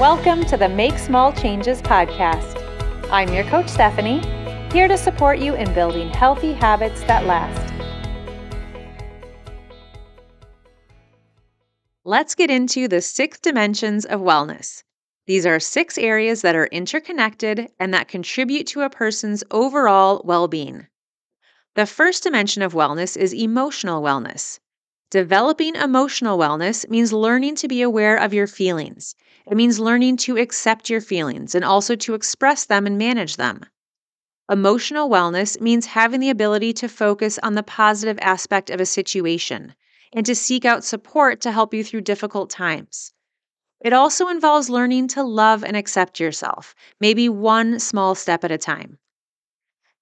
Welcome to the Make Small Changes podcast. I'm your coach, Stephanie, here to support you in building healthy habits that last. Let's get into the six dimensions of wellness. These are six areas that are interconnected and that contribute to a person's overall well being. The first dimension of wellness is emotional wellness. Developing emotional wellness means learning to be aware of your feelings. It means learning to accept your feelings and also to express them and manage them. Emotional wellness means having the ability to focus on the positive aspect of a situation and to seek out support to help you through difficult times. It also involves learning to love and accept yourself, maybe one small step at a time.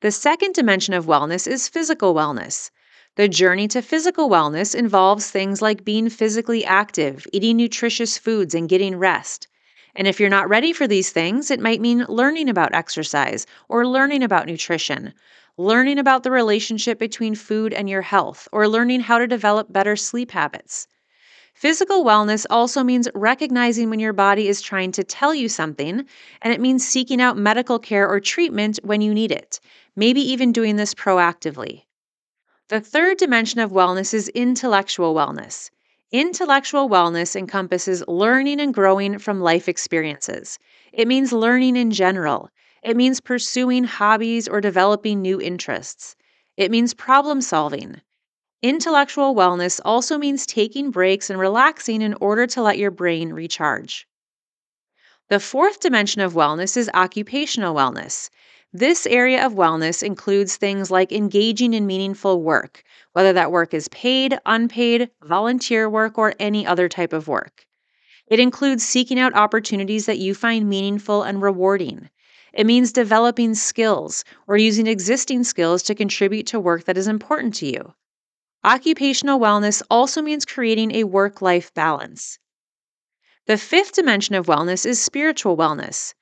The second dimension of wellness is physical wellness. The journey to physical wellness involves things like being physically active, eating nutritious foods, and getting rest. And if you're not ready for these things, it might mean learning about exercise or learning about nutrition, learning about the relationship between food and your health, or learning how to develop better sleep habits. Physical wellness also means recognizing when your body is trying to tell you something, and it means seeking out medical care or treatment when you need it, maybe even doing this proactively. The third dimension of wellness is intellectual wellness. Intellectual wellness encompasses learning and growing from life experiences. It means learning in general. It means pursuing hobbies or developing new interests. It means problem solving. Intellectual wellness also means taking breaks and relaxing in order to let your brain recharge. The fourth dimension of wellness is occupational wellness. This area of wellness includes things like engaging in meaningful work, whether that work is paid, unpaid, volunteer work, or any other type of work. It includes seeking out opportunities that you find meaningful and rewarding. It means developing skills or using existing skills to contribute to work that is important to you. Occupational wellness also means creating a work life balance. The fifth dimension of wellness is spiritual wellness.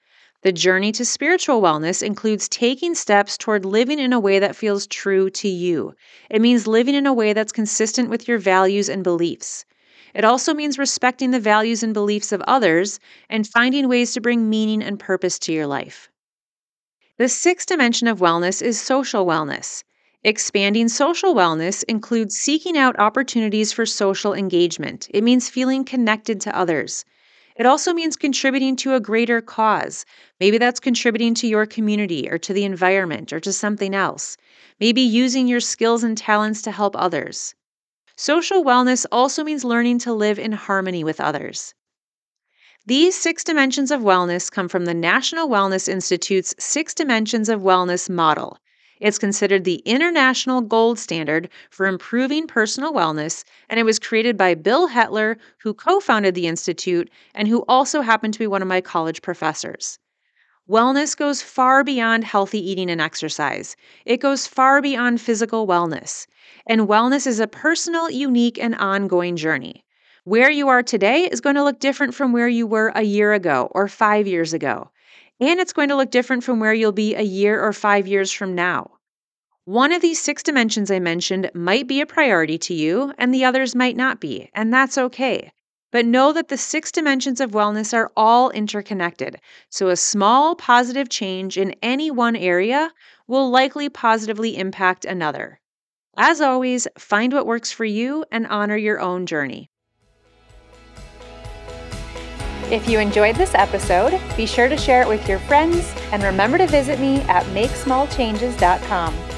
The journey to spiritual wellness includes taking steps toward living in a way that feels true to you. It means living in a way that's consistent with your values and beliefs. It also means respecting the values and beliefs of others and finding ways to bring meaning and purpose to your life. The sixth dimension of wellness is social wellness. Expanding social wellness includes seeking out opportunities for social engagement. It means feeling connected to others. It also means contributing to a greater cause. Maybe that's contributing to your community or to the environment or to something else. Maybe using your skills and talents to help others. Social wellness also means learning to live in harmony with others. These six dimensions of wellness come from the National Wellness Institute's Six Dimensions of Wellness model. It's considered the international gold standard for improving personal wellness, and it was created by Bill Hettler, who co founded the Institute and who also happened to be one of my college professors. Wellness goes far beyond healthy eating and exercise. It goes far beyond physical wellness. And wellness is a personal, unique, and ongoing journey. Where you are today is going to look different from where you were a year ago or five years ago and it's going to look different from where you'll be a year or five years from now. One of these six dimensions I mentioned might be a priority to you, and the others might not be, and that's okay. But know that the six dimensions of wellness are all interconnected, so a small positive change in any one area will likely positively impact another. As always, find what works for you and honor your own journey. If you enjoyed this episode, be sure to share it with your friends and remember to visit me at makesmallchanges.com.